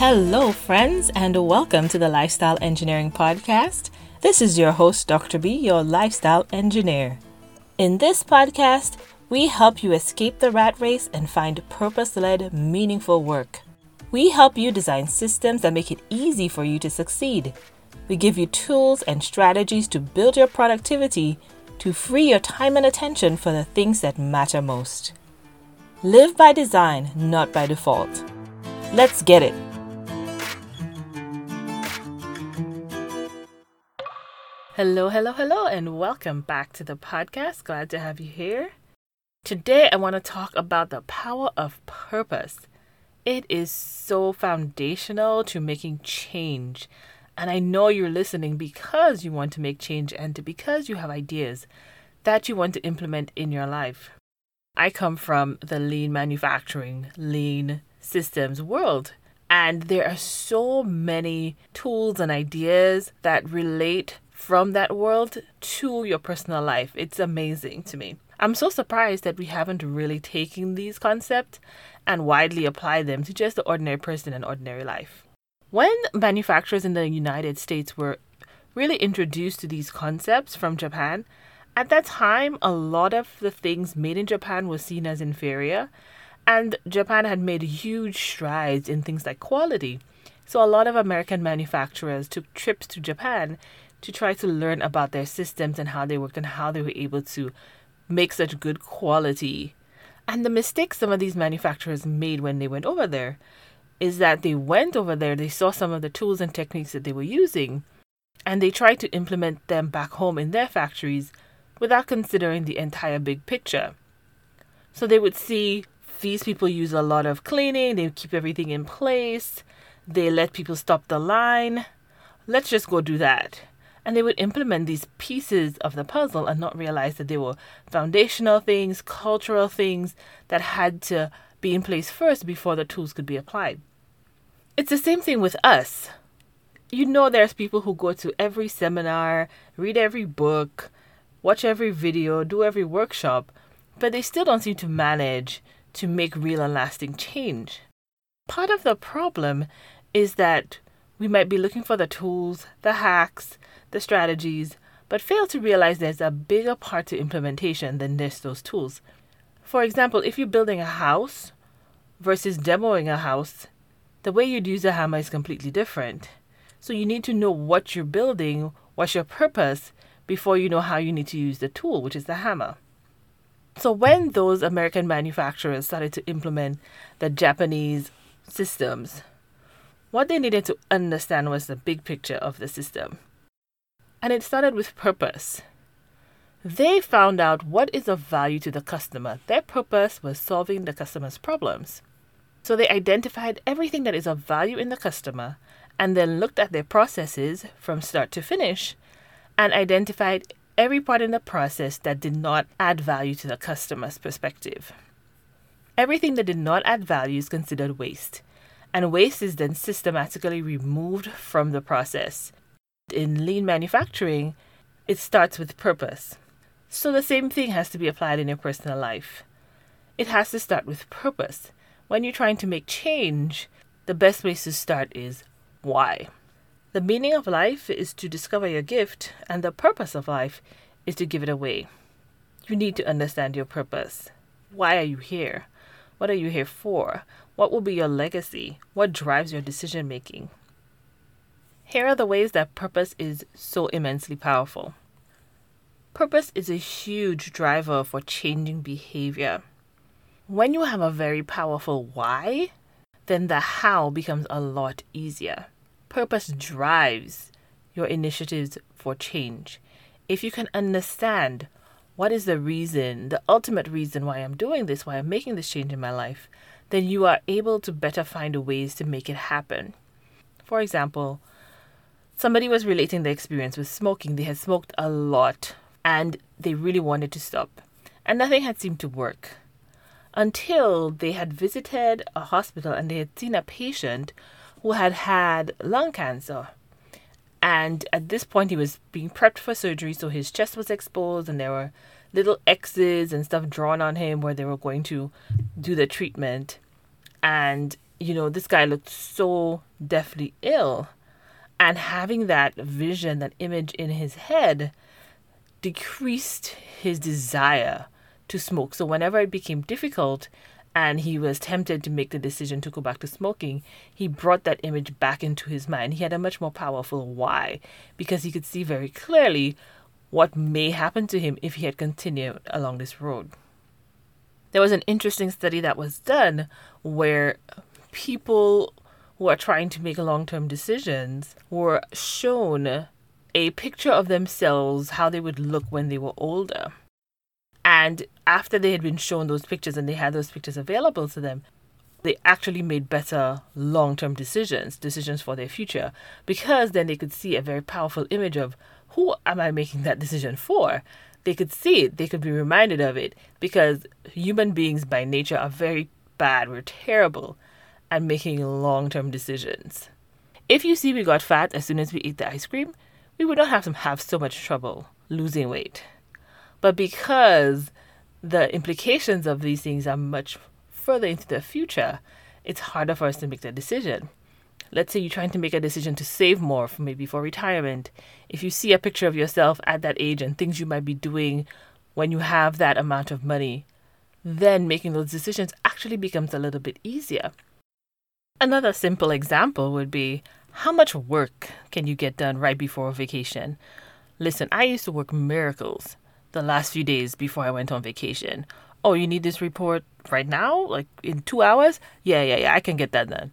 Hello, friends, and welcome to the Lifestyle Engineering Podcast. This is your host, Dr. B, your lifestyle engineer. In this podcast, we help you escape the rat race and find purpose led, meaningful work. We help you design systems that make it easy for you to succeed. We give you tools and strategies to build your productivity to free your time and attention for the things that matter most. Live by design, not by default. Let's get it. Hello, hello, hello, and welcome back to the podcast. Glad to have you here. Today, I want to talk about the power of purpose. It is so foundational to making change. And I know you're listening because you want to make change and because you have ideas that you want to implement in your life. I come from the lean manufacturing, lean systems world. And there are so many tools and ideas that relate from that world to your personal life. It's amazing to me. I'm so surprised that we haven't really taken these concepts and widely applied them to just the ordinary person and ordinary life. When manufacturers in the United States were really introduced to these concepts from Japan, at that time, a lot of the things made in Japan was seen as inferior, and Japan had made huge strides in things like quality. So, a lot of American manufacturers took trips to Japan to try to learn about their systems and how they worked and how they were able to make such good quality. And the mistake some of these manufacturers made when they went over there is that they went over there, they saw some of the tools and techniques that they were using, and they tried to implement them back home in their factories without considering the entire big picture. So they would see these people use a lot of cleaning, they keep everything in place, they let people stop the line. Let's just go do that and they would implement these pieces of the puzzle and not realize that they were foundational things, cultural things that had to be in place first before the tools could be applied. It's the same thing with us. You know, there's people who go to every seminar, read every book, watch every video, do every workshop, but they still don't seem to manage to make real and lasting change. Part of the problem is that we might be looking for the tools, the hacks, the strategies, but fail to realize there's a bigger part to implementation than just those tools. For example, if you're building a house versus demoing a house, the way you'd use a hammer is completely different. So you need to know what you're building, what's your purpose, before you know how you need to use the tool, which is the hammer. So when those American manufacturers started to implement the Japanese systems, what they needed to understand was the big picture of the system and it started with purpose. They found out what is of value to the customer. Their purpose was solving the customer's problems. So they identified everything that is of value in the customer and then looked at their processes from start to finish and identified every part in the process that did not add value to the customer's perspective. Everything that did not add value is considered waste, and waste is then systematically removed from the process in lean manufacturing, it starts with purpose. So the same thing has to be applied in your personal life. It has to start with purpose. When you're trying to make change, the best place to start is why. The meaning of life is to discover your gift, and the purpose of life is to give it away. You need to understand your purpose. Why are you here? What are you here for? What will be your legacy? What drives your decision making? Here are the ways that purpose is so immensely powerful. Purpose is a huge driver for changing behavior. When you have a very powerful why, then the how becomes a lot easier. Purpose drives your initiatives for change. If you can understand what is the reason, the ultimate reason why I'm doing this, why I'm making this change in my life, then you are able to better find ways to make it happen. For example, somebody was relating their experience with smoking. They had smoked a lot and they really wanted to stop, and nothing had seemed to work until they had visited a hospital and they had seen a patient who had had lung cancer. And at this point, he was being prepped for surgery, so his chest was exposed, and there were little X's and stuff drawn on him where they were going to do the treatment. And you know, this guy looked so deathly ill. And having that vision, that image in his head, decreased his desire to smoke. So whenever it became difficult and he was tempted to make the decision to go back to smoking, he brought that image back into his mind. He had a much more powerful why because he could see very clearly what may happen to him if he had continued along this road. There was an interesting study that was done where people who are trying to make long term decisions were shown a picture of themselves, how they would look when they were older. And after they had been shown those pictures and they had those pictures available to them, they actually made better long term decisions, decisions for their future, because then they could see a very powerful image of who am I making that decision for? They could see it, they could be reminded of it, because human beings by nature are very bad, we're terrible at making long term decisions. If you see we got fat as soon as we eat the ice cream, we would not have to have so much trouble losing weight. But because the implications of these things are much further into the future, it's harder for us to make that decision. Let's say you're trying to make a decision to save more for maybe for retirement. If you see a picture of yourself at that age and things you might be doing when you have that amount of money, then making those decisions actually becomes a little bit easier. Another simple example would be how much work can you get done right before a vacation? Listen, I used to work miracles the last few days before I went on vacation. Oh, you need this report right now? Like in two hours? Yeah, yeah, yeah, I can get that done.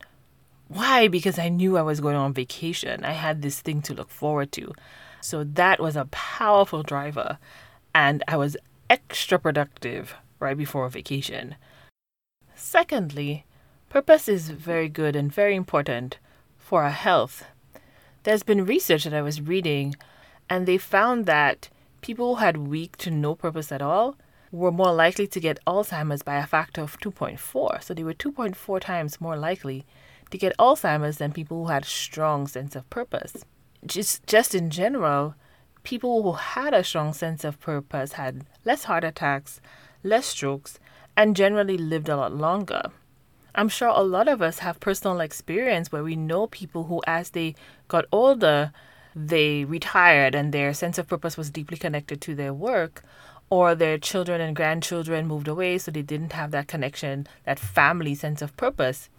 Why? Because I knew I was going on vacation. I had this thing to look forward to. So that was a powerful driver. And I was extra productive right before vacation. Secondly, purpose is very good and very important for our health. There's been research that I was reading, and they found that people who had weak to no purpose at all were more likely to get Alzheimer's by a factor of 2.4. So they were 2.4 times more likely to get Alzheimer's than people who had a strong sense of purpose. Just just in general, people who had a strong sense of purpose had less heart attacks, less strokes, and generally lived a lot longer. I'm sure a lot of us have personal experience where we know people who, as they got older, they retired and their sense of purpose was deeply connected to their work, or their children and grandchildren moved away, so they didn't have that connection, that family sense of purpose.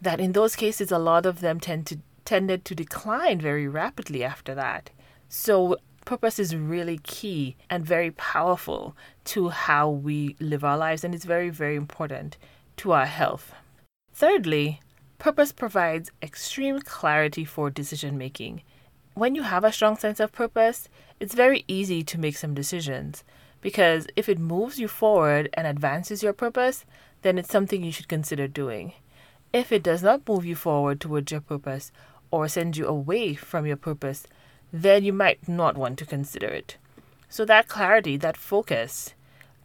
That in those cases, a lot of them tend to tended to decline very rapidly after that. So purpose is really key and very powerful to how we live our lives, and it's very, very important to our health. Thirdly, purpose provides extreme clarity for decision making. When you have a strong sense of purpose, it's very easy to make some decisions because if it moves you forward and advances your purpose, then it's something you should consider doing. If it does not move you forward towards your purpose or send you away from your purpose, then you might not want to consider it. So, that clarity, that focus,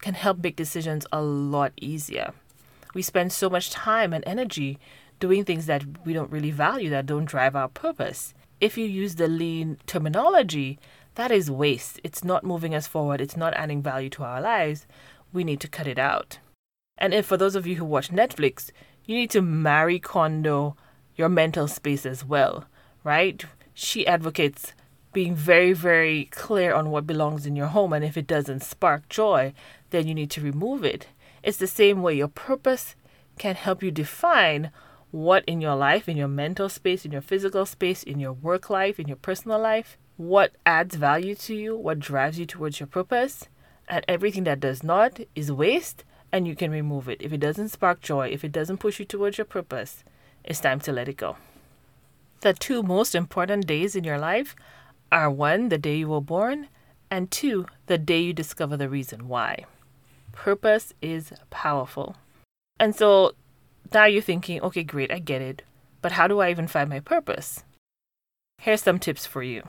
can help make decisions a lot easier we spend so much time and energy doing things that we don't really value, that don't drive our purpose. If you use the lean terminology, that is waste. It's not moving us forward, it's not adding value to our lives. We need to cut it out. And if for those of you who watch Netflix, you need to Marie Kondo your mental space as well, right? She advocates being very, very clear on what belongs in your home, and if it doesn't spark joy, then you need to remove it. It's the same way your purpose can help you define what in your life, in your mental space, in your physical space, in your work life, in your personal life, what adds value to you, what drives you towards your purpose, and everything that does not is waste and you can remove it. If it doesn't spark joy, if it doesn't push you towards your purpose, it's time to let it go. The two most important days in your life are one, the day you were born, and two, the day you discover the reason why purpose is powerful. And so now you're thinking, okay, great, I get it. But how do I even find my purpose? Here's some tips for you.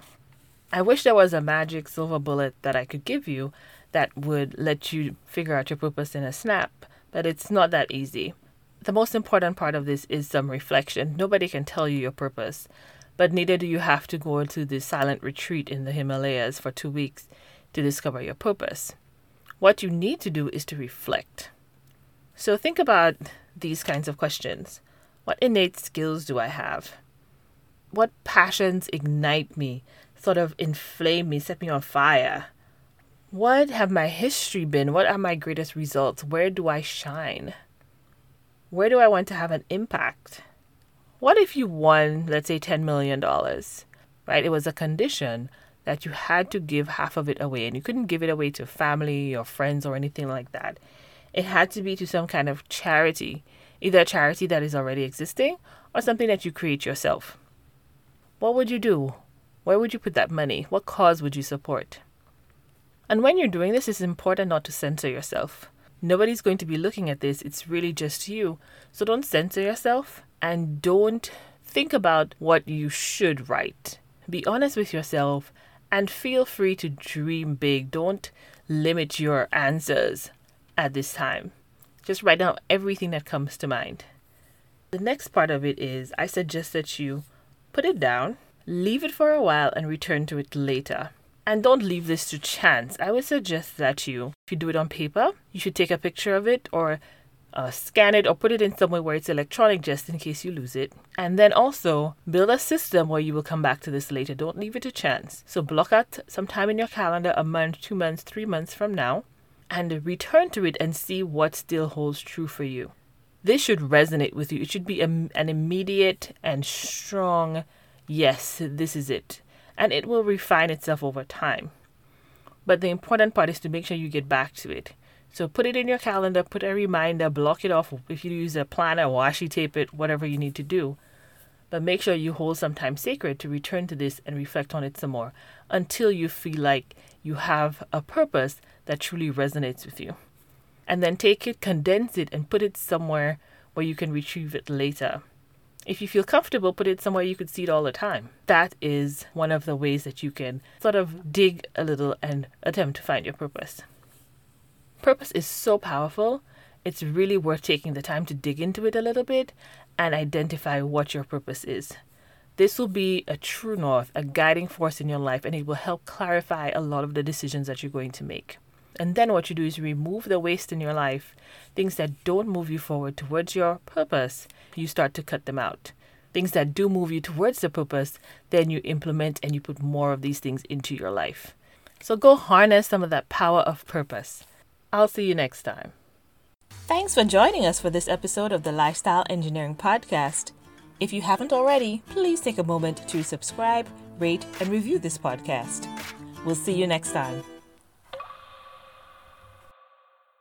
I wish there was a magic silver bullet that I could give you that would let you figure out your purpose in a snap, but it's not that easy. The most important part of this is some reflection. Nobody can tell you your purpose, but neither do you have to go to the silent retreat in the Himalayas for two weeks to discover your purpose. What you need to do is to reflect. So think about these kinds of questions. What innate skills do I have? What passions ignite me, sort of inflame me, set me on fire? What have my history been? What are my greatest results? Where do I shine? Where do I want to have an impact? What if you won, let's say, $10 million, right? It was a condition that you had to give half of it away and you couldn't give it away to family or friends or anything like that. It had to be to some kind of charity, either a charity that is already existing or something that you create yourself. What would you do? Where would you put that money? What cause would you support? And when you're doing this, it's important not to censor yourself. Nobody's going to be looking at this, it's really just you. So don't censor yourself and don't think about what you should write. Be honest with yourself and feel free to dream big. Don't limit your answers at this time. Just write down everything that comes to mind. The next part of it is I suggest that you put it down, leave it for a while, and return to it later. And don't leave this to chance. I would suggest that you, if you do it on paper, you should take a picture of it or uh, scan it or put it in somewhere where it's electronic just in case you lose it. And then also build a system where you will come back to this later. Don't leave it to chance. So block out some time in your calendar, a month, two months, three months from now, and return to it and see what still holds true for you. This should resonate with you. It should be a, an immediate and strong yes, this is it and it will refine itself over time. But the important part is to make sure you get back to it. So put it in your calendar, put a reminder, block it off. If you use a planner, washi tape it, whatever you need to do. But make sure you hold some time sacred to return to this and reflect on it some more until you feel like you have a purpose that truly resonates with you. And then take it, condense it, and put it somewhere where you can retrieve it later. If you feel comfortable, put it somewhere you could see it all the time. That is one of the ways that you can sort of dig a little and attempt to find your purpose. Purpose is so powerful, it's really worth taking the time to dig into it a little bit and identify what your purpose is. This will be a true north, a guiding force in your life, and it will help clarify a lot of the decisions that you're going to make. And then what you do is remove the waste in your life, things that don't move you forward towards your purpose, you start to cut them out. Things that do move you towards the purpose, then you implement and you put more of these things into your life. So go harness some of that power of purpose. I'll see you next time. Thanks for joining us for this episode of the Lifestyle Engineering Podcast. If you haven't already, please take a moment to subscribe, rate, and review this podcast. We'll see you next time.